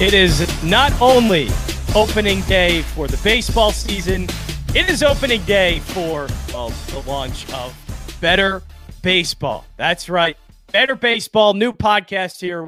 It is not only opening day for the baseball season, it is opening day for well, the launch of Better Baseball. That's right. Better Baseball, new podcast here,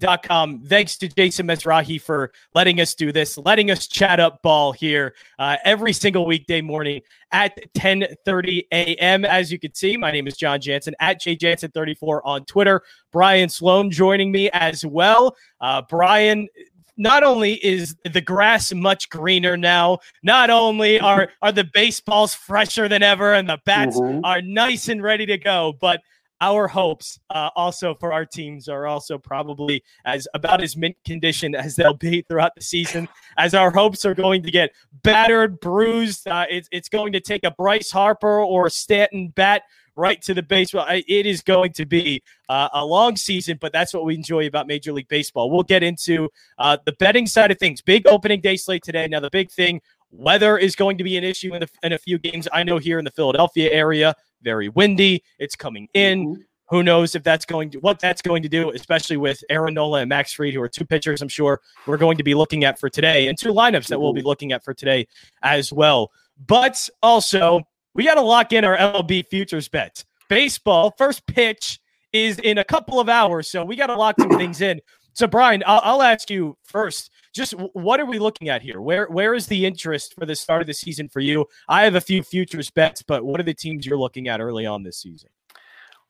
WinDailySports.com. Thanks to Jason Mizrahi for letting us do this, letting us chat up ball here uh, every single weekday morning at 10:30 a.m. As you can see, my name is John Jansen at jjansen34 on Twitter. Brian Sloan joining me as well. Uh, Brian, not only is the grass much greener now, not only are are the baseballs fresher than ever and the bats mm-hmm. are nice and ready to go, but our hopes uh, also for our teams are also probably as about as mint condition as they'll be throughout the season. As our hopes are going to get battered, bruised, uh, it's it's going to take a Bryce Harper or a Stanton bat right to the baseball. It is going to be uh, a long season, but that's what we enjoy about Major League Baseball. We'll get into uh, the betting side of things. Big opening day slate today. Now, the big thing weather is going to be an issue in, the, in a few games. I know here in the Philadelphia area, very windy. It's coming in. Mm-hmm. Who knows if that's going to what that's going to do, especially with Aaron Nola and Max Fried, who are two pitchers I'm sure we're going to be looking at for today, and two lineups that we'll be mm-hmm. looking at for today as well. But also, we got to lock in our MLB futures bets. Baseball first pitch is in a couple of hours, so we got to lock some things in. So, Brian, I'll, I'll, ask you first. Just what are we looking at here? Where where is the interest for the start of the season for you? I have a few futures bets, but what are the teams you're looking at early on this season?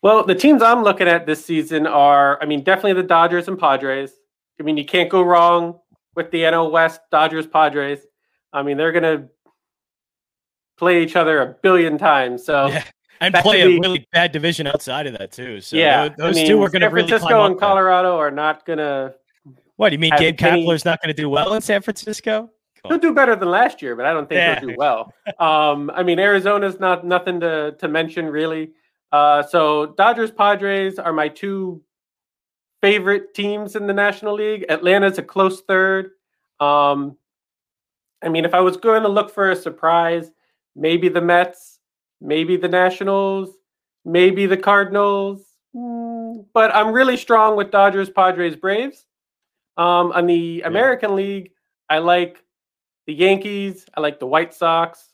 Well, the teams I'm looking at this season are, I mean, definitely the Dodgers and Padres. I mean, you can't go wrong with the NL West, Dodgers, Padres. I mean, they're going to play each other a billion times. So yeah. And play a really bad division outside of that too. So yeah, those, I mean, two are going to really. San Francisco and Colorado are not going to. What do you mean? Gabe Kapler's not going to do well in San Francisco? He'll do better than last year, but I don't think yeah. he'll do well. Um, I mean, Arizona's not nothing to to mention really. Uh, so Dodgers, Padres are my two favorite teams in the National League. Atlanta's a close third. Um, I mean, if I was going to look for a surprise, maybe the Mets, maybe the Nationals, maybe the Cardinals. Mm, but I'm really strong with Dodgers, Padres, Braves. Um, on the American yeah. League, I like the Yankees. I like the White Sox.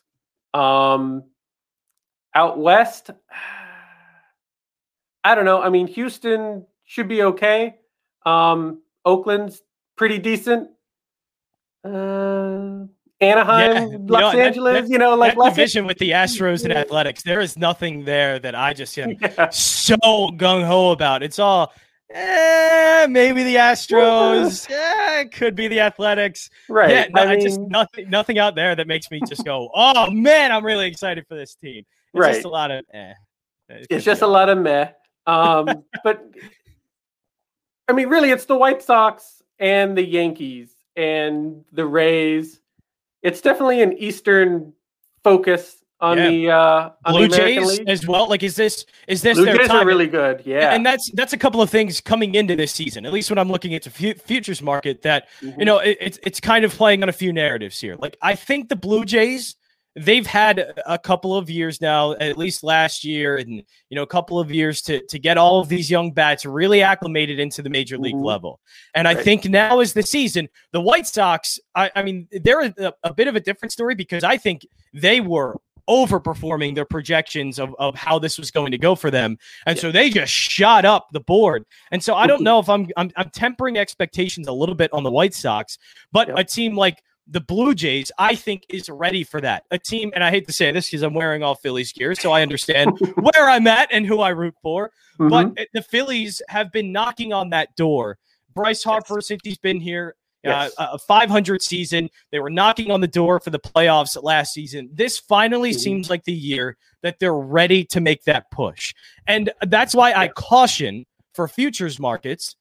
Um, out west, I don't know. I mean, Houston should be okay. Um, Oakland's pretty decent. Uh, Anaheim, yeah. Los know, Angeles, that, you know, like that division with the Astros and Athletics. There is nothing there that I just am yeah. so gung ho about. It's all, eh, maybe the Astros, yeah, could be the Athletics, right? Yeah, no, I, mean, just nothing, nothing out there that makes me just go, oh man, I'm really excited for this team. It's right. just a lot of, eh. It it's just a lot of meh. Um, but I mean, really, it's the White Sox and the Yankees and the Rays it's definitely an Eastern focus on yeah. the uh on Blue the Jays League. as well. Like, is this is this Blue their Jays time? are really good, yeah. And that's that's a couple of things coming into this season. At least when I'm looking at the futures market, that mm-hmm. you know it, it's it's kind of playing on a few narratives here. Like, I think the Blue Jays they've had a couple of years now, at least last year, and you know, a couple of years to to get all of these young bats really acclimated into the major league mm-hmm. level. And right. I think now is the season. The White Sox, I, I mean, they're a, a, bit of a different story because I think they were overperforming their projections of, of how this was going to go for them. And yeah. so they just shot up the board. And so I don't know if I'm I'm, I'm tempering expectations a little bit on the White Sox, but a team like the Blue Jays, I think, is ready for that. A team, and I hate to say this because I'm wearing all Phillies gear, so I understand where I'm at and who I root for. Mm-hmm. But the Phillies have been knocking on that door. Bryce Harper, yes. since he's been here, uh, yes. uh, a 500 season. They were knocking on the door for the playoffs last season. This finally mm-hmm. seems like the year that they're ready to make that push. And that's why I caution for futures markets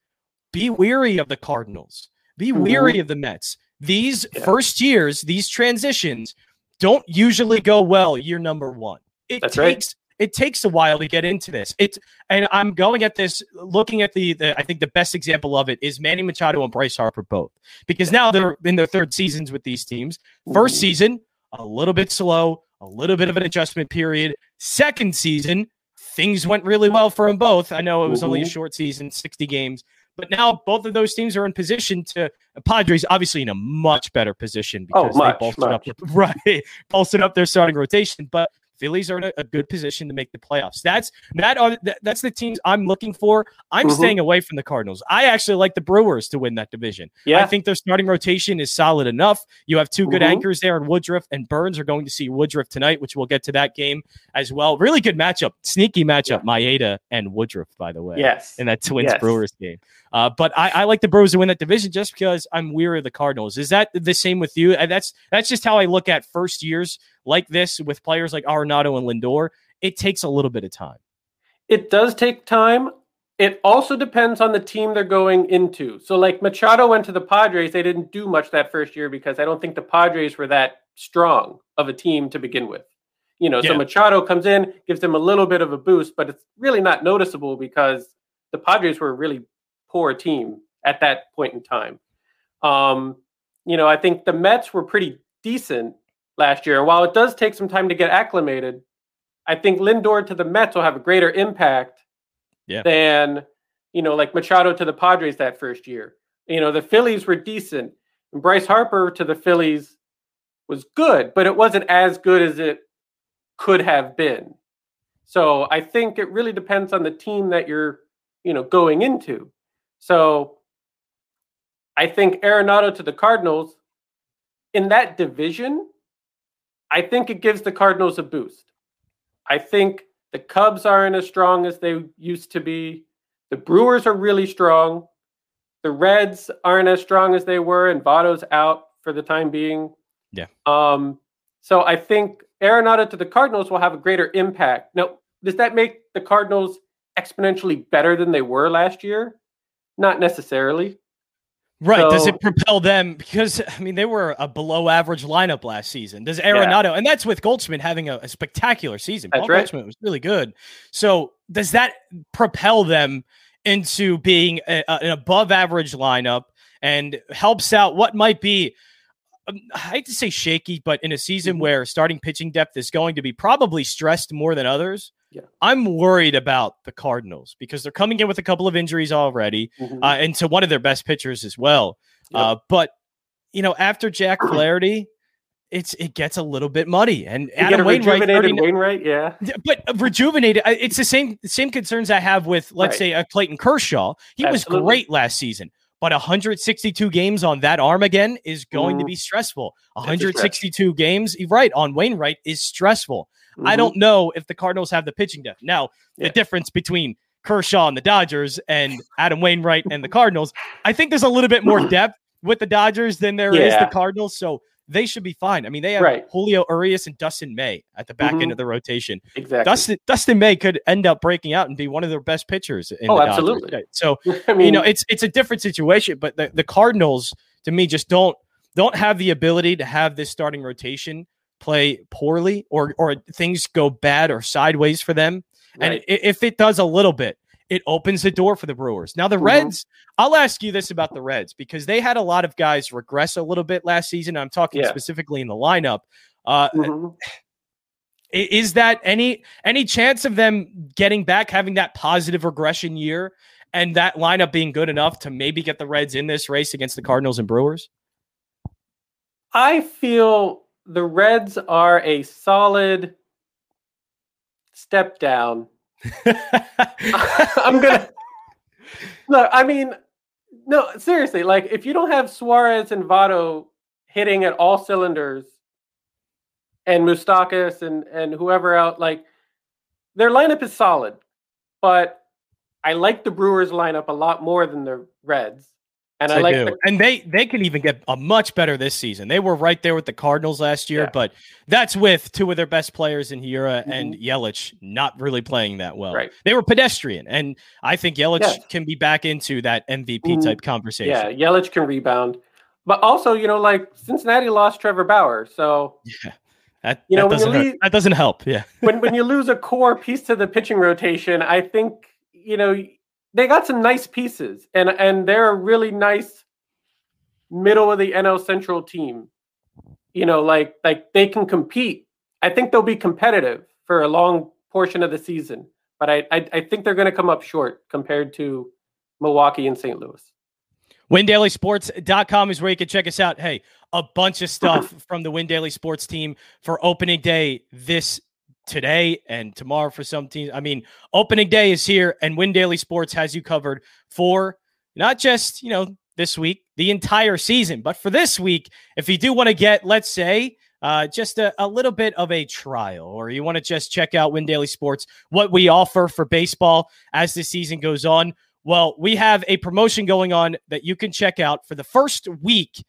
be weary of the Cardinals, be mm-hmm. weary of the Mets these yeah. first years, these transitions don't usually go well year number one. It That's takes right. it takes a while to get into this. It's and I'm going at this looking at the, the I think the best example of it is Manny Machado and Bryce Harper both. Because now they're in their third seasons with these teams. 1st season, a little bit slow, a little bit of an adjustment period. Second season, things went really well for them both. I know it was only a mm-hmm. short season, 60 games, But now both of those teams are in position to uh, Padres obviously in a much better position because oh, much, they bolstered much. up right bolstered up their starting rotation. But Phillies are in a, a, good position to make the playoffs. That's that are that, that's the teams I'm looking for. I'm mm-hmm. staying away from the Cardinals. I actually like the Brewers to win that division. Yeah. I think their starting rotation is solid enough. You have two good mm-hmm. anchors there, in Woodruff and Burnes are going to see Woodruff tonight, which we'll get to that game as well. Really good matchup, sneaky matchup, yeah. Maeda and Woodruff, by the way. Yes, in that Twins yes. Brewers game. Uh, but I, I, like the Brewers to win that division just because I'm weary of the Cardinals. Is that the same with you? That's that's just how I look at first years like this with players like Arenado and Lindor. It takes a little bit of time. It does take time. It also depends on the team they're going into. So, like Machado went to the Padres, they didn't do much that first year because I don't think the Padres were that strong of a team to begin with. You know, yeah. so Machado comes in, gives them a little bit of a boost, but it's really not noticeable because the Padres were a really poor team at that point in time. Um, you know, I think the Mets were pretty decent last year. While it does take some time to get acclimated, I think Lindor to the Mets will have a greater impact yeah. than, you know, like Machado to the Padres that first year. You know, the Phillies were decent. And Bryce Harper to the Phillies was good, but it wasn't as good as it could have been. So I think it really depends on the team that you're, you know, going into. So I think Arenado to the Cardinals in that division, I think it gives the Cardinals a boost. I think the Cubs aren't as strong as they used to be. The Brewers are really strong. The Reds aren't as strong as they were, and Votto's out for the time being. Yeah. Um, so I think Arenado to the Cardinals will have a greater impact. Now, does that make the Cardinals exponentially better than they were last year? Not necessarily. Right. So, Does it propel them? Because, I mean, they were a below average lineup last season. Does Arenado, yeah. and that's with Goldschmidt having a, a spectacular season. That's Paul right. Goldschmidt was really good. So, does that propel them into being a, a, an above average lineup and helps out what might be, um, I hate to say shaky, but in a season mm-hmm. where starting pitching depth is going to be probably stressed more than others? Yeah. I'm worried about the Cardinals because they're coming in with a couple of injuries already, mm-hmm. uh, and to one of their best pitchers as well. Yep. Uh, but you know, after Jack Flaherty, it's it gets a little bit muddy. And you Adam Wainwright, Wainwright, yeah, but rejuvenated. It's the same same concerns I have with let's right. say a Clayton Kershaw. He Absolutely. was great last season. But 162 games on that arm again is going mm-hmm. to be stressful. 162 games, right, on Wainwright is stressful. Mm-hmm. I don't know if the Cardinals have the pitching depth. Now, yeah. the difference between Kershaw and the Dodgers and Adam Wainwright and the Cardinals, I think there's a little bit more depth with the Dodgers than there yeah. is the Cardinals. So they should be fine. I mean, they have right. Julio Urias and Dustin May at the back mm-hmm. end of the rotation. Exactly. Dustin Dustin May could end up breaking out and be one of their best pitchers. oh, absolutely. Dodgers. So I mean, you know, it's it's a different situation, but the, the Cardinals to me just don't don't have the ability to have this starting rotation play poorly or or things go bad or sideways for them. Right. And if it does a little bit, it opens the door for the Brewers. Now the mm-hmm. Reds, I'll ask you this about the Reds because they had a lot of guys regress a little bit last season. I'm talking yeah. specifically in the lineup. Uh, mm-hmm. Is that any any chance of them getting back, having that positive regression year, and that lineup being good enough to maybe get the Reds in this race against the Cardinals and Brewers? I feel the Reds are a solid step down. I'm gonna look. I mean, no, seriously. Like, if you don't have Suarez and Votto hitting at all cylinders, and Moustakas and and whoever out, like, their lineup is solid. But I like the Brewers lineup a lot more than the Reds. And I, I like, the- and they they can even get a much better this season. They were right there with the Cardinals last year, yeah. but that's with two of their best players in Hiura mm-hmm. and Yelich not really playing that well. Right. They were pedestrian, and I think Yelich yeah. can be back into that MVP mm-hmm. type conversation. Yeah, Yelich can rebound, but also you know like Cincinnati lost Trevor Bauer, so yeah. That, you know, that doesn't, leave, that doesn't help. Yeah. when when you lose a core piece to the pitching rotation, I think you know they got some nice pieces, and and they're a really nice middle of the NL Central team. You know, like like they can compete. I think they'll be competitive for a long portion of the season, but I I, I think they're going to come up short compared to Milwaukee, and St. Louis. WinDailySports.com is where you can check us out. Hey, a bunch of stuff from the Win Daily Sports team for opening day this today and tomorrow for some teams. I mean, opening day is here, and Win Daily Sports has you covered for not just, you know, this week, the entire season, but for this week, if you do want to get, let's say, uh, just a, a little bit of a trial, or you want to just check out Win Daily Sports, what we offer for baseball as the season goes on. Well, we have a promotion going on that you can check out for the first week.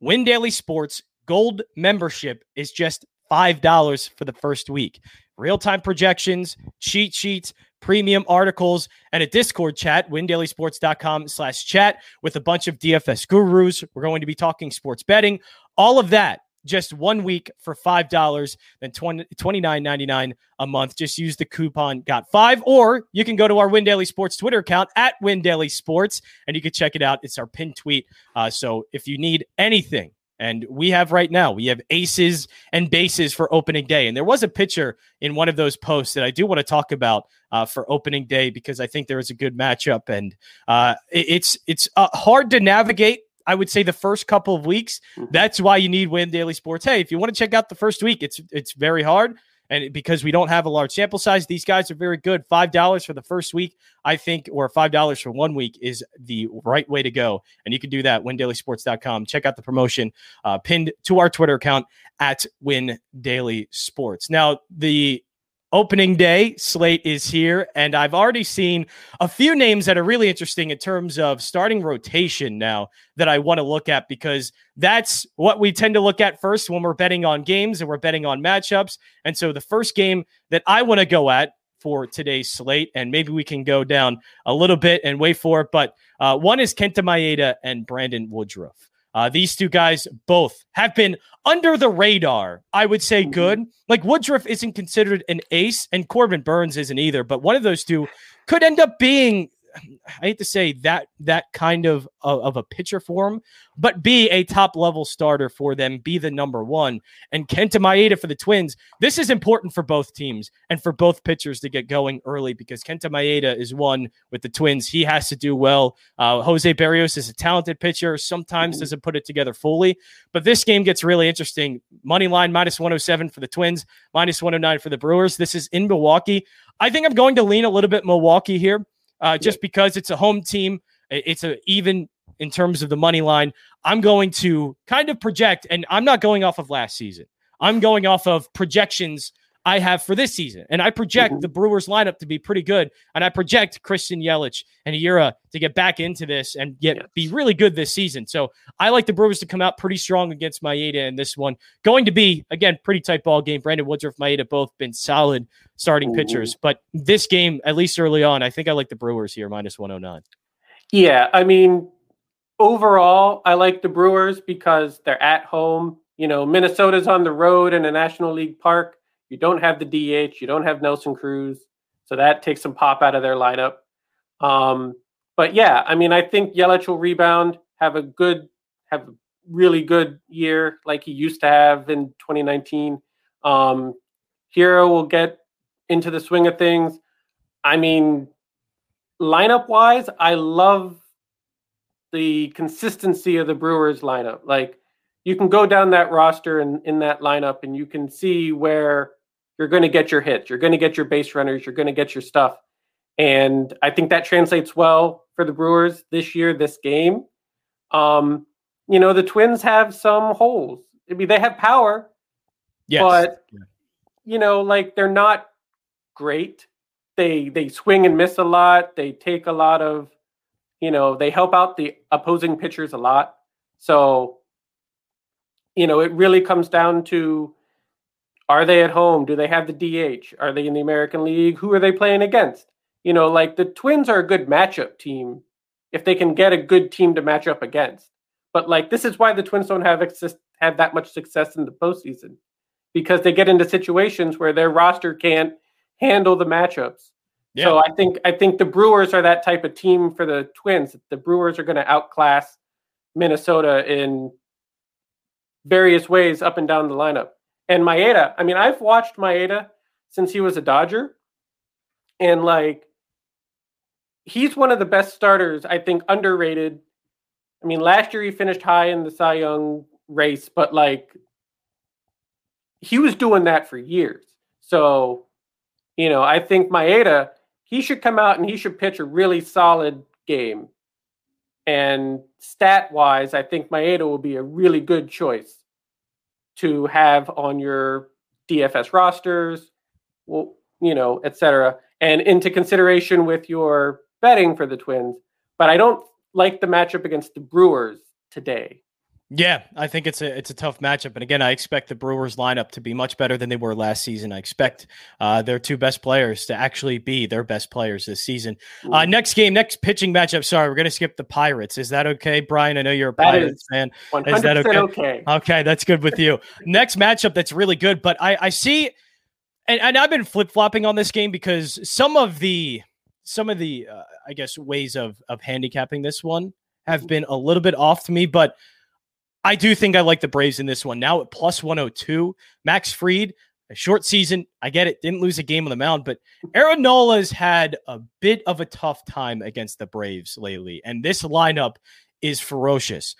Win Daily Sports Gold membership is just $5 for the first week. Real time projections, cheat sheets, premium articles, and a Discord chat, windailysports.com slash chat with a bunch of DFS gurus. We're going to be talking sports betting, all of that just one week for $5, then 20, $29.99 a month. Just use the coupon GOT5, or you can go to our Win Daily Sports Twitter account at Win Daily Sports, and you can check it out. It's our pinned tweet. Uh, so if you need anything, and we have right now, we have aces and bases for opening day. And there was a picture in one of those posts that I do want to talk about uh, for opening day because I think there is a good matchup. And uh, it's it's uh, hard to navigate. I would say the first couple of weeks. Mm-hmm. That's why you need Win Daily Sports. Hey, if you want to check out the first week, it's it's very hard. And because we don't have a large sample size, these guys are very good. $5 for the first week, I think, or $5 for one week is the right way to go. And you can do that, windailysports.com. Check out the promotion uh, pinned to our Twitter account at Win Daily Sports. Now, the opening day slate is here and i've already seen a few names that are really interesting in terms of starting rotation now that i want to look at because that's what we tend to look at first when we're betting on games and we're betting on matchups. And so the first game that i want to go at for today's slate and maybe we can go down a little bit and wait for it but uh, one is kenta maeda and brandon woodruff uh, these two guys both have been under the radar. I would say mm-hmm. good. Like Woodruff isn't considered an ace, and Corbin Burnes isn't either. But one of those two could end up being I hate to say that that kind of, of, of a pitcher for him, but be a top level starter for them, be the number one. And Kenta Maeda for the Twins. This is important for both teams and for both pitchers to get going early because Kenta Maeda is one with the Twins. He has to do well. Uh, Jose Berrios is a talented pitcher. Sometimes mm-hmm. doesn't put it together fully, but this game gets really interesting. Money line minus 107 for the Twins, minus 109 for the Brewers. This is in Milwaukee. I think I'm going to lean a little bit Milwaukee here uh, just yeah. because it's a home team. It's a even in terms of the money line. I'm going to kind of project, and I'm not going off of last season. I'm going off of projections I have for this season. And I project mm-hmm. the Brewers lineup to be pretty good. And I project Christian Yelich and Hiura to get back into this and get yes. be really good this season. So I like the Brewers to come out pretty strong against Maeda in this one. Going to be, again, pretty tight ball game. Brandon Woodruff, Maeda both been solid starting Ooh. pitchers. But this game, at least early on, I think I like the Brewers here, minus 109. Yeah. I mean, overall, I like the Brewers because they're at home. You know, Minnesota's on the road in a National League park you don't have the DH. You don't have Nelson Cruz. So that takes some pop out of their lineup. Um, but yeah, I mean, I think Yelich will rebound, have a good, have a really good year like he used to have in 2019. Um, Hiura will get into the swing of things. I mean, lineup wise, I love the consistency of the Brewers lineup. Like you can go down that roster and in that lineup and you can see where you're going to get your hits, you're going to get your base runners, you're going to get your stuff. And I think that translates well for the Brewers this year, this game. Um, you know, the Twins have some holes. I mean, they have power, yes. but you know, like they're not great. They they swing and miss a lot. They take a lot of, you know, they help out the opposing pitchers a lot. So, you know, it really comes down to are they at home? Do they have the DH? Are they in the American League? Who are they playing against? You know, like the Twins are a good matchup team if they can get a good team to match up against. But like this is why the Twins don't have exist, have that much success in the postseason because they get into situations where their roster can't handle the matchups. Yeah. So I think I think the Brewers are that type of team for the Twins. The Brewers are going to outclass Minnesota in various ways up and down the lineup. And Maeda, I mean, I've watched Maeda since he was a Dodger. And like he's one of the best starters, I think, underrated. I mean, last year he finished high in the Cy Young race, but like he was doing that for years. So, you know, I think Maeda, he should come out and he should pitch a really solid game. And stat wise, I think Maeda will be a really good choice to have on your DFS rosters, well, you know, et cetera, and into consideration with your betting for the Twins. But I don't like the matchup against the Brewers today. Yeah, I think it's a it's a tough matchup, and again, I expect the Brewers lineup to be much better than they were last season. I expect uh, their two best players to actually be their best players this season. Uh, next game, next pitching matchup. Sorry, we're going to skip the Pirates. Is that okay, Brian? I know you're a Pirates fan. Is that okay? okay? Okay, that's good with you. next matchup that's really good, but I I see, and, and I've been flip flopping on this game because some of the some of the uh, I guess ways of of handicapping this one have been a little bit off to me, but I do think I like the Braves in this one. Now at plus 102, Max Fried, a short season. I get it. Didn't lose a game on the mound, but Aaron Nola's had a bit of a tough time against the Braves lately. And this lineup is ferocious.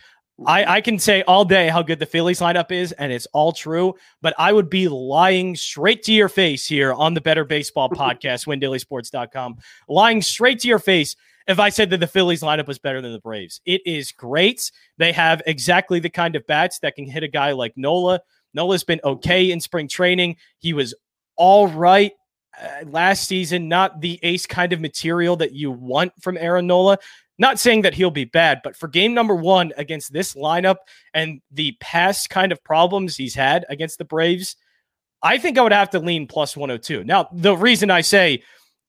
I, I can say all day how good the Phillies lineup is, and it's all true, but I would be lying straight to your face here on the Better Baseball podcast, windailysports.com, lying straight to your face if I said that the Phillies lineup was better than the Braves. It is great. They have exactly the kind of bats that can hit a guy like Nola. Nola's been okay in spring training. He was all right uh, last season, not the ace kind of material that you want from Aaron Nola. Not saying that he'll be bad, but for game number one against this lineup and the past kind of problems he's had against the Braves, I think I would have to lean plus 102. Now, the reason I say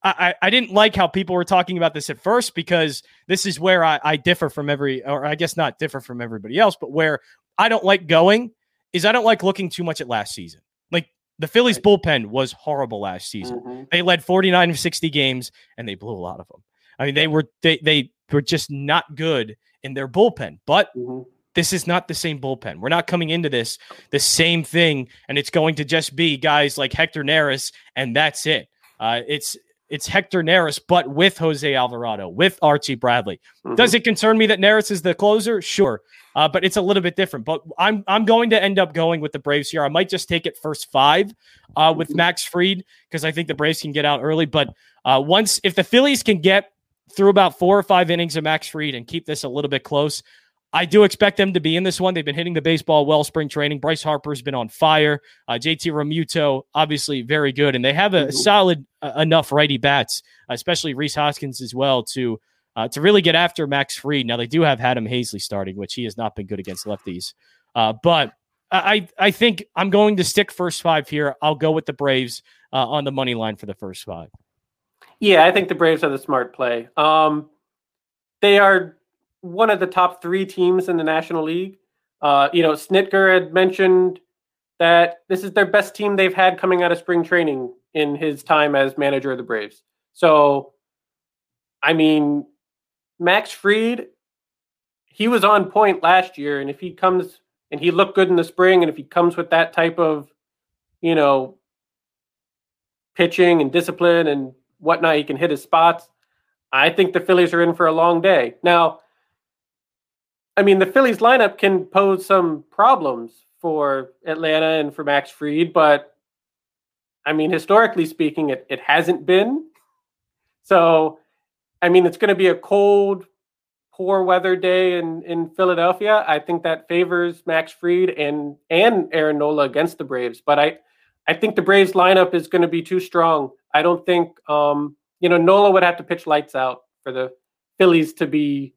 I, I didn't like how people were talking about this at first because this is where I, I differ from every, or I guess not differ from everybody else, but where I don't like going is I don't like looking too much at last season. Like the Phillies bullpen was horrible last season. Mm-hmm. They led 49 of 60 games and they blew a lot of them. I mean, they were they they were just not good in their bullpen. But mm-hmm. this is not the same bullpen. We're not coming into this the same thing, and it's going to just be guys like Hector Neris, and that's it. Uh, it's it's Hector Neris, but with Jose Alvarado, with Archie Bradley. Mm-hmm. Does it concern me that Neris is the closer? Sure, uh, but it's a little bit different. But I'm I'm going to end up going with the Braves here. I might just take it first five uh, with mm-hmm. Max Fried because I think the Braves can get out early. But uh, once if the Phillies can get through about four or five innings of Max Fried and keep this a little bit close, I do expect them to be in this one. They've been hitting the baseball well spring training. Bryce Harper's been on fire. Uh, JT Realmuto, obviously very good. And they have a, solid uh, enough righty bats, especially Rhys Hoskins as well, to uh, to really get after Max Fried. Now, they do have Adam Haseley starting, which he has not been good against lefties. Uh, but I, I think I'm going to stick first five here. I'll go with the Braves uh, on the money line for the first five. Yeah, I think the Braves are the smart play. Um, they are one of the top three teams in the National League. Uh, you know, Snitker had mentioned that this is their best team they've had coming out of spring training in his time as manager of the Braves. So, I mean, Max Fried, he was on point last year, and if he comes and he looked good in the spring, and if he comes with that type of, you know, pitching and discipline and whatnot, he can hit his spots. I think the Phillies are in for a long day. Now, I mean, the Phillies lineup can pose some problems for Atlanta and for Max Fried, but I mean, historically speaking, it, it hasn't been. So, I mean, it's going to be a cold, poor weather day in, in Philadelphia. I think that favors Max Fried and and Aaron Nola against the Braves. But I, I think the Braves lineup is going to be too strong. I don't think, um, you know, Nola would have to pitch lights out for the Phillies to be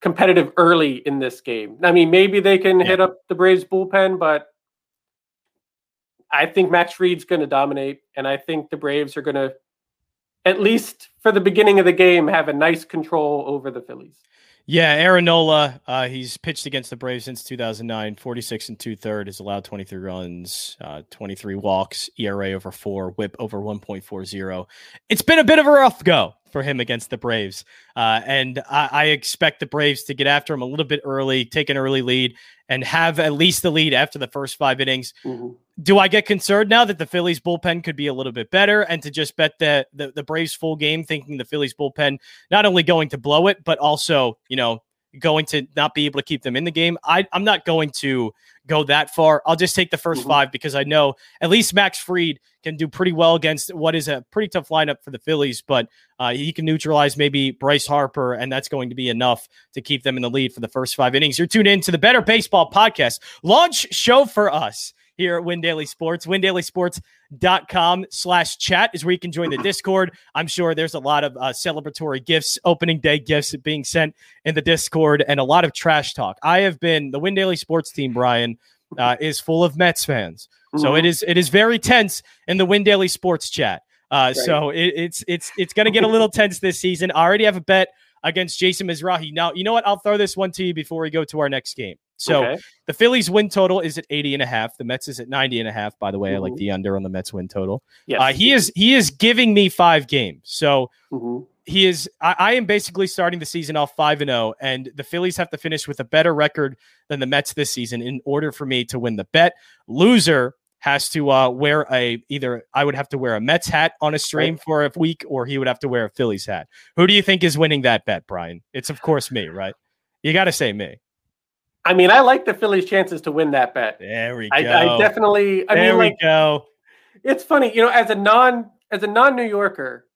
competitive early in this game. I mean, maybe they can yeah. hit up the Braves bullpen, but I think Max Fried's going to dominate, and I think the Braves are going to, at least for the beginning of the game, have a nice control over the Phillies. Yeah, Aaron Nola, uh, he's pitched against the Braves since 2009, 46 and two third, has allowed 23 runs, uh, 23 walks, ERA over four, whip over 1.40. It's been a bit of a rough go for him against the Braves. Uh, and I, I, expect the Braves to get after him a little bit early, take an early lead, and have at least the lead after the first five innings. Mm-hmm. Do I get concerned now that the Phillies bullpen could be a little bit better and to just bet the, the, the Braves full game, thinking the Phillies bullpen not only going to blow it, but also, you know, going to not be able to keep them in the game. I, I'm not going to go that far. I'll just take the 1st mm-hmm. five because I know at least Max Fried can do pretty well against what is a pretty tough lineup for the Phillies, but uh, he can neutralize maybe Bryce Harper, and that's going to be enough to keep them in the lead for the first five innings. You're tuned in to the Better Baseball Podcast launch show for us here at Win Daily Sports. WinDailySports.com slash chat is where you can join the Discord. I'm sure there's a lot of uh, celebratory gifts, opening day gifts being sent in the Discord, and a lot of trash talk. I have been, the Win Daily Sports team, Brian, uh, is full of Mets fans. Mm-hmm. So it is it is very tense in the Win Daily Sports chat. Uh, right. So it, it's it's it's going to get a little tense this season. I already have a bet against Jason Mizrahi. Now, you know what? I'll throw this one to you before we go to our next game. So okay. the Phillies win total is at 80 and a half. The Mets is at 90 and a half. By the way, mm-hmm. I like mm-hmm. the under on the Mets win total. Yeah. Uh, he is he is giving me five games. So mm-hmm. he is I, I, am basically starting the season off five and zero, oh, and the Phillies have to finish with a better record than the Mets this season in order for me to win the bet. Loser has to uh, wear a either I would have to wear a Mets hat on a stream right. for a week, or he would have to wear a Phillies hat. Who do you think is winning that bet, Brian? It's of course me, right? You got to say me. I mean, I like the Phillies' chances to win that bet. There we go. I, I definitely. I there mean, we like, go. It's funny, you know, as a non as a non New Yorker,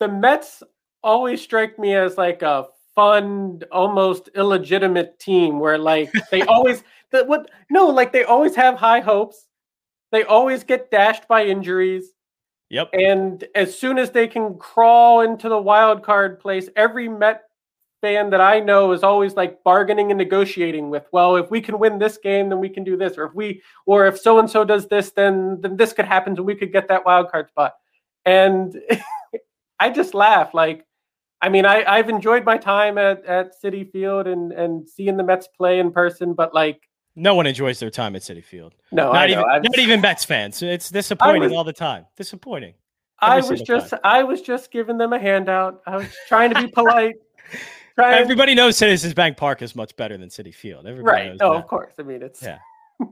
the Mets always strike me as like a fun, almost illegitimate team where like they always that what no, like they always have high hopes. They always get dashed by injuries. Yep. And as soon as they can crawl into the wild card place, every Met fan that I know is always like bargaining and negotiating with, well, if we can win this game, then we can do this, or if we, or if so and so does this, then then this could happen, so we could get that wild card spot. And I just laugh. Like, I mean, I I've enjoyed my time at at Citi Field and and seeing the Mets play in person, but like. No one enjoys their time at Citi Field. No, not even not even Mets fans. It's disappointing was, all the time. Disappointing. I was just time. I was just giving them a handout. I was trying to be polite. Everybody knows Citizens Bank Park is much better than Citi Field. Everybody right. oh, that. of course. I mean, it's yeah.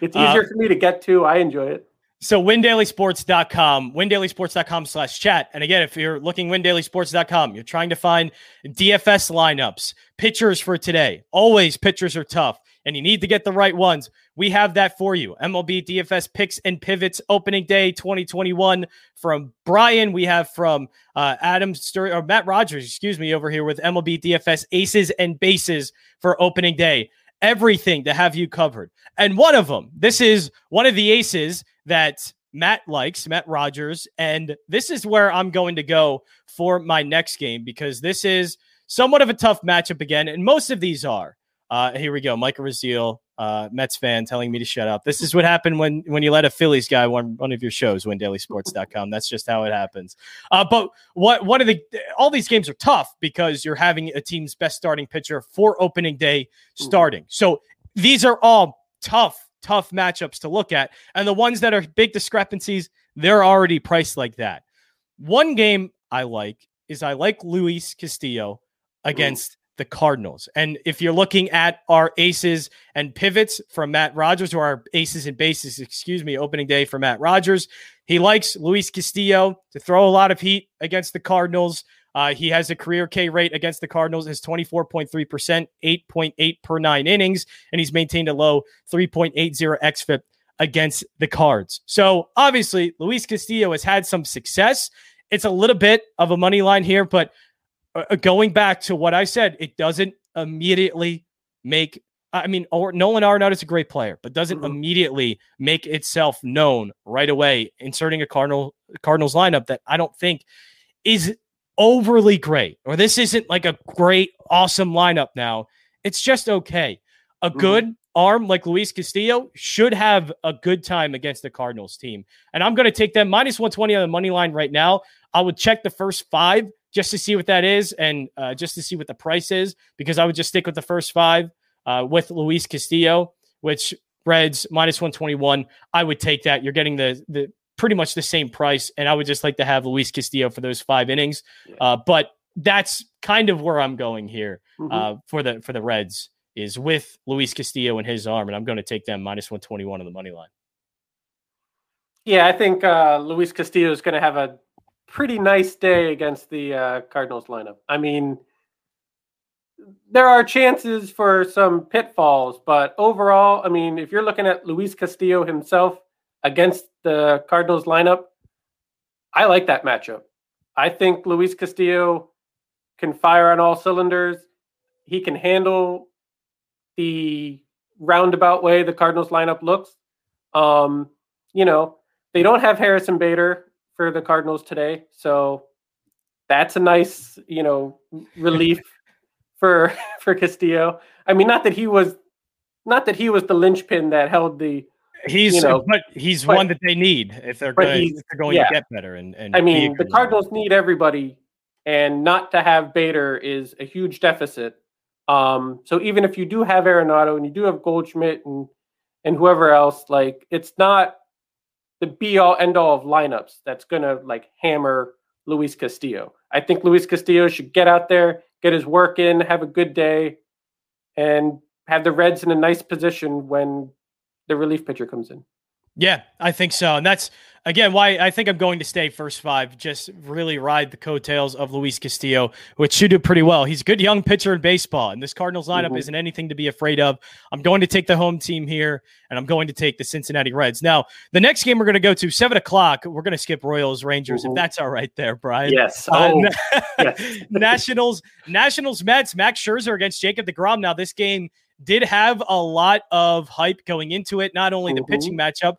it's easier uh, for me to get to. I enjoy it. So windailysports.com, windailysports.com slash chat. And again, if you're looking windailysports.com, you're trying to find DFS lineups, pitchers for today. Always pitchers are tough and you need to get the right ones. We have that for you. MLB DFS picks and pivots opening day 2021 from Brian. We have from uh, Adam Stur- or Matt Rogers, excuse me, over here with MLB DFS aces and bases for opening day. Everything to have you covered. And one of them, this is one of the aces that Matt likes, Matt Rogers. And this is where I'm going to go for my next game because this is somewhat of a tough matchup again. And most of these are. Uh, here we go. Michael Raziel, uh, Mets fan, telling me to shut up. This is what happened when when you let a Phillies guy on one of your shows, WinDailySports.com. That's just how it happens. Uh, but what one of the all these games are tough because you're having a team's best starting pitcher for opening day starting. So these are all tough, tough matchups to look at, and the ones that are big discrepancies, they're already priced like that. One game I like is I like Luis Castillo against the Cardinals. And if you're looking at our aces and pivots from Matt Rogers, or our aces and bases, excuse me, opening day for Matt Rogers, he likes Luis Castillo to throw a lot of heat against the Cardinals. Uh, he has a career K rate against the Cardinals is 24.3%, 8.8 per nine innings, and he's maintained a low 3.80 xFIP against the Cards. So obviously, Luis Castillo has had some success. It's a little bit of a money line here, but uh, uh, going back to what I said, it doesn't immediately make. I mean, or Nolan Arenado is a great player, but doesn't mm-hmm. immediately make itself known right away. Inserting a Cardinal Cardinals lineup that I don't think is overly great, or this isn't like a great, awesome lineup. Now it's just okay. A mm-hmm. good arm like Luis Castillo should have a good time against the Cardinals team, and I'm going to take them minus 120 on the money line right now. I would check the first five just to see what that is and uh, just to see what the price is because I would just stick with the first five uh, with Luis Castillo, which Reds minus 121. I would take that. You're getting the the pretty much the same price. And I would just like to have Luis Castillo for those five innings. Uh, but that's kind of where I'm going here mm-hmm. uh, for the for the Reds is with Luis Castillo and his arm, and I'm going to take them minus 121 on the money line. Yeah, I think uh, Luis Castillo is going to have a pretty nice day against the uh, Cardinals lineup. I mean, there are chances for some pitfalls, but overall, I mean, if you're looking at Luis Castillo himself against the Cardinals lineup, I like that matchup. I think Luis Castillo can fire on all cylinders. He can handle the roundabout way the Cardinals lineup looks. Um, you know, they don't have Harrison Bader for the Cardinals today, so that's a nice, you know, relief for for Castillo. I mean, not that he was not that he was the linchpin that held the He's you know, but he's but, one that they need if they're going, if they're going yeah. to get better. And, and I mean, the Cardinals need everybody, and not to have Bader is a huge deficit. Um, so even if you do have Arenado and you do have Goldschmidt and and whoever else, like it's not the be all end all of lineups that's gonna like hammer Luis Castillo. I think Luis Castillo should get out there, get his work in, have a good day, and have the Reds in a nice position when the relief pitcher comes in. Yeah, I think so. And that's again why I think I'm going to stay first five. Just really ride the coattails of Luis Castillo, which should do pretty well. He's a good young pitcher in baseball, and this Cardinals lineup mm-hmm. isn't anything to be afraid of. I'm going to take the home team here, and I'm going to take the Cincinnati Reds. Now, the next game we're going to go to seven o'clock. We're going to skip Royals Rangers mm-hmm. if that's all right there, Brian. Yes. Uh, oh, yes. Nationals Nationals Mets Max Scherzer against Jacob Degrom. Now this game did have a lot of hype going into it, not only the mm-hmm. pitching matchup,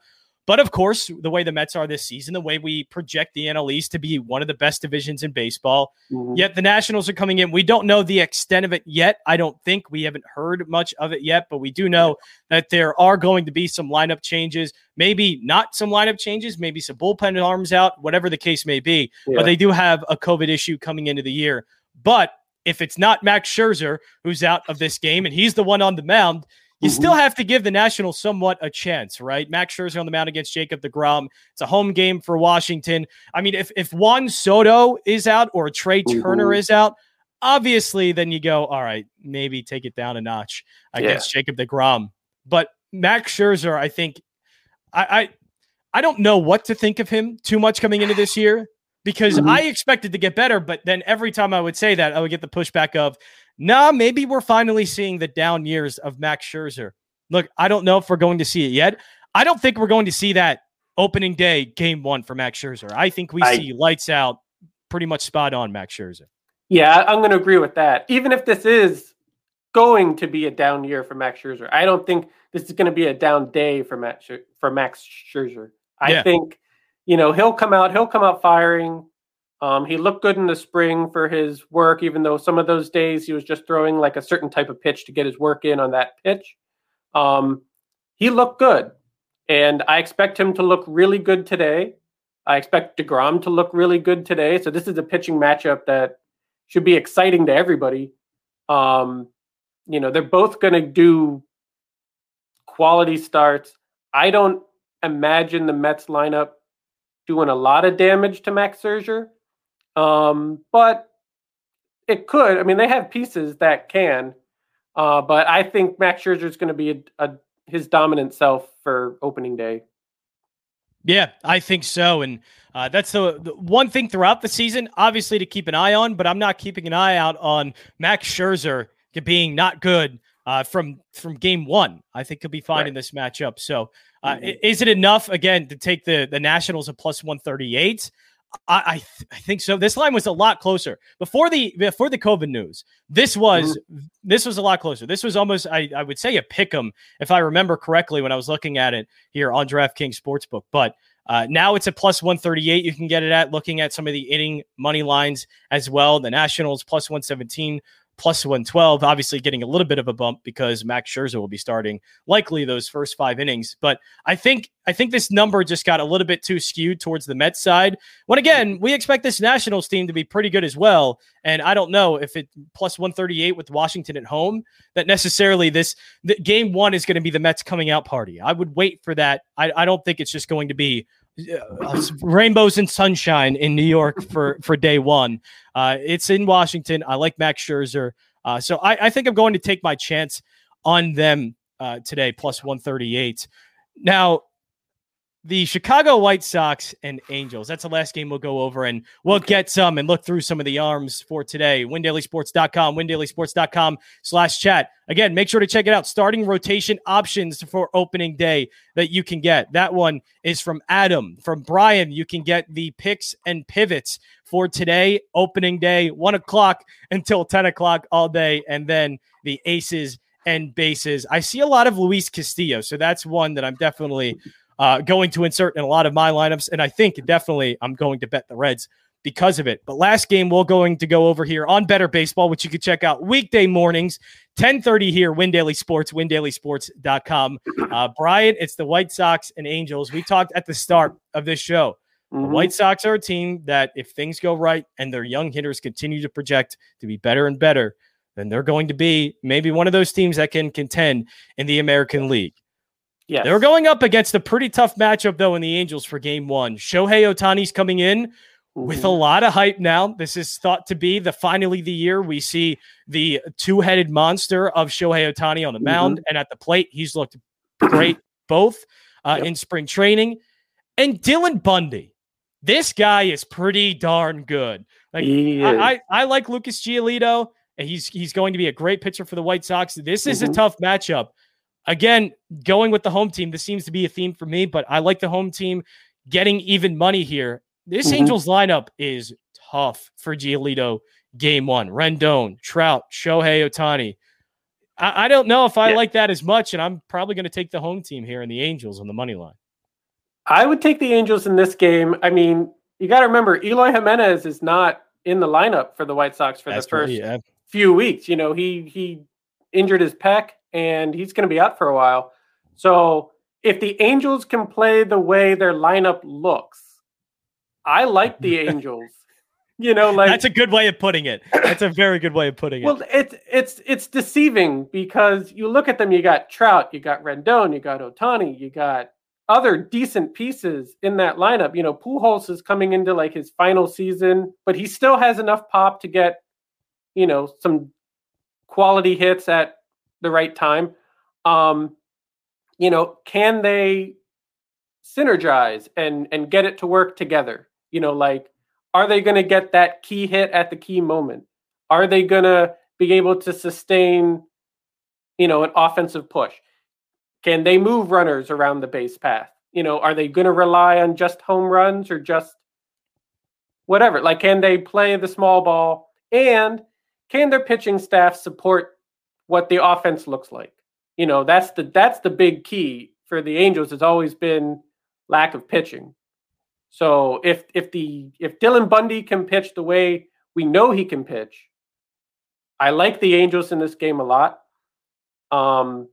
but of course, the way the Mets are this season, the way we project the NL East to be one of the best divisions in baseball. Mm-hmm. Yet the Nationals are coming in. We don't know the extent of it yet. I don't think we haven't heard much of it yet, but we do know that there are going to be some lineup changes. Maybe not some lineup changes, maybe some bullpen arms out, whatever the case may be. Yeah. But they do have a COVID issue coming into the year. But if it's not Max Scherzer who's out of this game and he's the one on the mound, you mm-hmm. still have to give the Nationals somewhat a chance, right? Max Scherzer on the mound against Jacob DeGrom. It's a home game for Washington. I mean, if if Juan Soto is out or Trea Turner mm-hmm. is out, obviously then you go, all right, maybe take it down a notch against yeah. Jacob DeGrom. But Max Scherzer, I think, I, I I don't know what to think of him too much coming into this year because mm-hmm. I expected to get better, but then every time I would say that, I would get the pushback of, nah, maybe we're finally seeing the down years of Max Scherzer. Look, I don't know if we're going to see it yet. I don't think we're going to see that opening day game one for Max Scherzer. I think we I, see lights out pretty much spot on Max Scherzer. Yeah, I'm going to agree with that. Even if this is going to be a down year for Max Scherzer, I don't think this is going to be a down day for Max for Max Scherzer. I yeah. think you know, he'll come out, he'll come out firing. Um, he looked good in the spring for his work, even though some of those days he was just throwing like a certain type of pitch to get his work in on that pitch. Um, he looked good, and I expect him to look really good today. I expect DeGrom to look really good today. So this is a pitching matchup that should be exciting to everybody. Um, you know, they're both going to do quality starts. I don't imagine the Mets lineup doing a lot of damage to Max Scherzer. Um, but it could. I mean, they have pieces that can. Uh, but I think Max Scherzer is going to be a, a, his dominant self for opening day. Yeah, I think so. And uh, that's the, the, one thing throughout the season, obviously, to keep an eye on, but I'm not keeping an eye out on Max Scherzer being not good uh, from from game one. I think he'll be fine right. in this matchup. So uh, mm-hmm. Is it enough again to take the the Nationals at plus one thirty eight? I I, th- I, think so. This line was a lot closer before the before the COVID news. This was mm-hmm. this was a lot closer. This was almost I, I would say a pick 'em if I remember correctly when I was looking at it here on DraftKings Sportsbook. But uh, now it's at plus 138. You can get it at looking at some of the inning money lines as well. The Nationals plus 117, plus 112, obviously getting a little bit of a bump because Max Scherzer will be starting likely those first five innings. But I think I think this number just got a little bit too skewed towards the Mets side. When again, we expect this Nationals team to be pretty good as well. And I don't know if it plus 138 with Washington at home that necessarily this game one is going to be the Mets coming out party. I would wait for that. I, I don't think it's just going to be uh, rainbows and sunshine in New York for for day one. Uh, it's in Washington. I like Max Scherzer, uh, so I, I, think I'm going to take my chance on them uh, today, plus 138. Now, the Chicago White Sox and Angels. That's the last game we'll go over, and we'll get some and look through some of the arms for today. WinDailySports.com, WinDailySports.com slash chat. Again, make sure to check it out. Starting rotation options for opening day that you can get. That one is from Adam. From Brian, you can get the picks and pivots for today, opening day, one o'clock until 10 o'clock all day, and then the aces and bases. I see a lot of Luis Castillo, so that's one that I'm definitely uh, going to insert in a lot of my lineups. And I think definitely I'm going to bet the Reds because of it. But last game we're going to go over here on Better Baseball, which you can check out weekday mornings, 1030 here, Win Daily Sports, windailysports.com. Uh, Brian, it's the White Sox and Angels. We talked at the start of this show. Mm-hmm. The White Sox are a team that if things go right and their young hitters continue to project to be better and better, then they're going to be maybe one of those teams that can contend in the American League. Yeah, They're going up against a pretty tough matchup, though, in the Angels for game one. Shohei Ohtani's coming in with a lot of hype now. This is thought to be the finally the year we see the two headed monster of Shohei Ohtani on the mm-hmm. mound and at the plate. He's looked great both uh, yep. in spring training. And Dylan Bundy, this guy is pretty darn good. Like I, I, I, like Lucas Giolito. And he's he's going to be a great pitcher for the White Sox. This is mm-hmm. a tough matchup again, going with the home team, this seems to be a theme for me, but I like the home team getting even money here. This mm-hmm. Angels lineup is tough for Giolito game one. Rendon, Trout, Shohei Ohtani. I, I don't know if I yeah. like that as much, and I'm probably going to take the home team here in the Angels on the money line. I would take the Angels in this game. I mean, you got to remember, Eloy Jimenez is not in the lineup for the White Sox for That's the first yeah. few weeks. You know, he he injured his pec and he's going to be out for a while. So if the Angels can play the way their lineup looks, I like the Angels. You know, like that's a good way of putting it. That's a very good way of putting it. Well, it's it's it's deceiving because you look at them. You got Trout, you got Rendon, you got Ohtani, you got other decent pieces in that lineup. You know, Pujols is coming into like his final season, but he still has enough pop to get, you know, some quality hits at the right time. Um, you know, can they synergize and and get it to work together? You know, like are they going to get that key hit at the key moment? Are they going to be able to sustain, you know, an offensive push? Can they move runners around the base path? You know, are they going to rely on just home runs or just whatever? Like, can they play the small ball? And can their pitching staff support what the offense looks like. You know, that's the that's the big key for the Angels has always been lack of pitching. So if if the if Dylan Bundy can pitch the way we know he can pitch, I like the Angels in this game a lot. Um,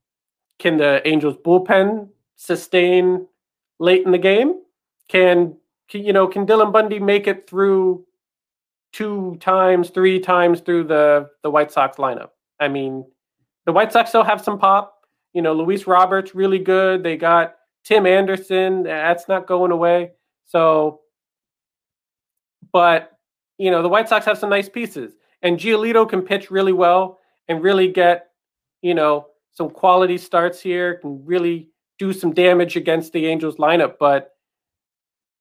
can the Angels bullpen sustain late in the game? Can, can you know can Dylan Bundy make it through two times, three times through the the White Sox lineup? I mean, the White Sox still have some pop. You know, Luis Roberts really good. They got Tim Anderson. That's not going away. So, but you know, the White Sox have some nice pieces, and Giolito can pitch really well and really get you know some quality starts here. Can really do some damage against the Angels lineup. But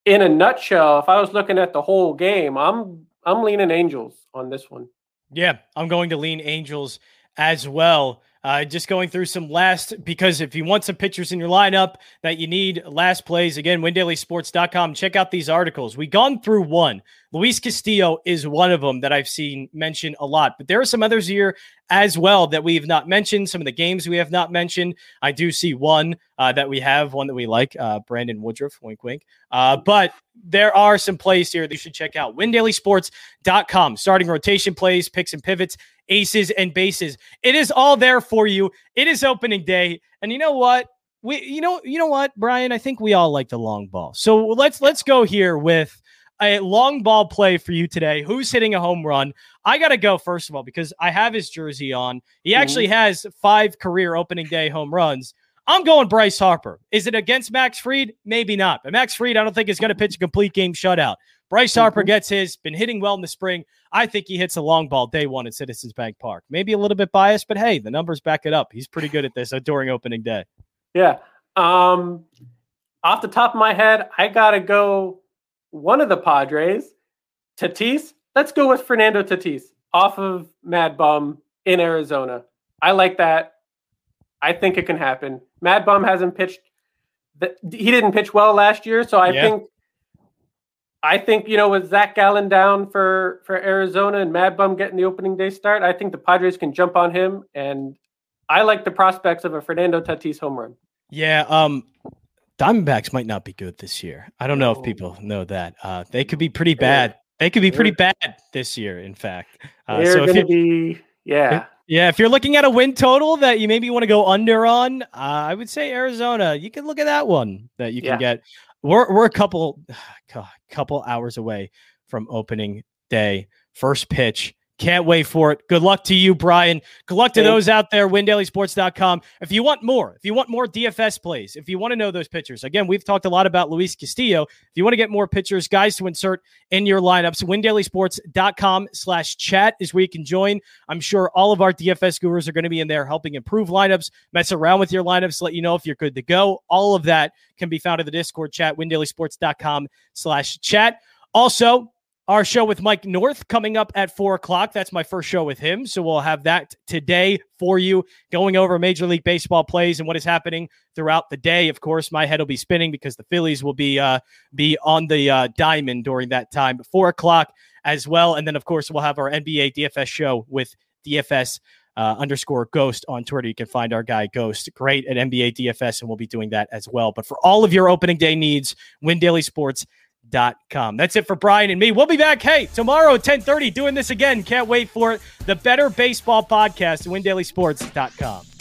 in a nutshell, if I was looking at the whole game, I'm I'm leaning Angels on this one. Yeah, I'm going to lean Angels as well. Uh, just going through some last because if you want some pitchers in your lineup that you need last plays, again, windailysports.com. Check out these articles. We've gone through one. Luis Castillo is one of them that I've seen mentioned a lot, but there are some others here as well that we have not mentioned. Some of the games we have not mentioned. I do see one uh, that we have, one that we like, uh, Brandon Woodruff, wink, wink. Uh, but there are some plays here that you should check out. WinDailySports.com. Starting rotation plays, picks and pivots, aces and bases. It is all there for you. It is opening day, and you know what? We, you know, you know what, Brian? I think we all like the long ball. So let's let's go here with a long ball play for you today. Who's hitting a home run? I got to go first of all because I have his jersey on. He mm-hmm. actually has five career opening day home runs. I'm going Bryce Harper. Is it against Max Fried? Maybe not. But Max Fried, I don't think is going to pitch a complete game shutout. Bryce Harper mm-hmm. gets his, been hitting well in the spring. I think he hits a long ball day one at Citizens Bank Park. Maybe a little bit biased, but hey, the numbers back it up. He's pretty good at this uh, during opening day. Yeah. Um, off the top of my head, I got to go one of the Padres, Tatis. Let's go with Fernando Tatis off of Mad Bum in Arizona. I like that. I think it can happen. Mad Bum hasn't pitched. The, he didn't pitch well last year, so I yeah. think I think you know with Zach Gallen down for for Arizona and Mad Bum getting the opening day start, I think the Padres can jump on him, and I like the prospects of a Fernando Tatis home run. Yeah, um, Diamondbacks might not be good this year. I don't know if people know that. Uh, they could be pretty bad. They could be pretty bad this year. In fact, uh, they're so going to be yeah. Yeah, if you're looking at a win total that you maybe want to go under on, uh, I would say Arizona. You can look at that one that you can yeah. get. We're we're a couple couple hours away from opening day. First pitch can't wait for it. Good luck to you, Brian. Good luck to Thanks. those out there, windailysports.com. If you want more, if you want more DFS plays, if you want to know those pitchers, again, we've talked a lot about Luis Castillo. If you want to get more pitchers, guys to insert in your lineups, windailysports.com slash chat is where you can join. I'm sure all of our DFS gurus are going to be in there helping improve lineups, mess around with your lineups, let you know if you're good to go. All of that can be found in the Discord chat, windailysports.com slash chat. Also, our show with Mike North coming up at four o'clock. That's my first show with him. So we'll have that today for you, going over Major League Baseball plays and what is happening throughout the day. Of course, my head will be spinning because the Phillies will be uh, be on the uh, diamond during that time, four o'clock as well. And then, of course, we'll have our NBA DFS show with DFS. Uh, underscore ghost on Twitter. You can find our guy Ghost, great at NBA DFS, and we'll be doing that as well. But for all of your opening day needs, Win Daily Sports com. That's it for Brian and me. We'll be back, hey, tomorrow at 1030 doing this again. Can't wait for it. The Better Baseball Podcast, windailysports.com.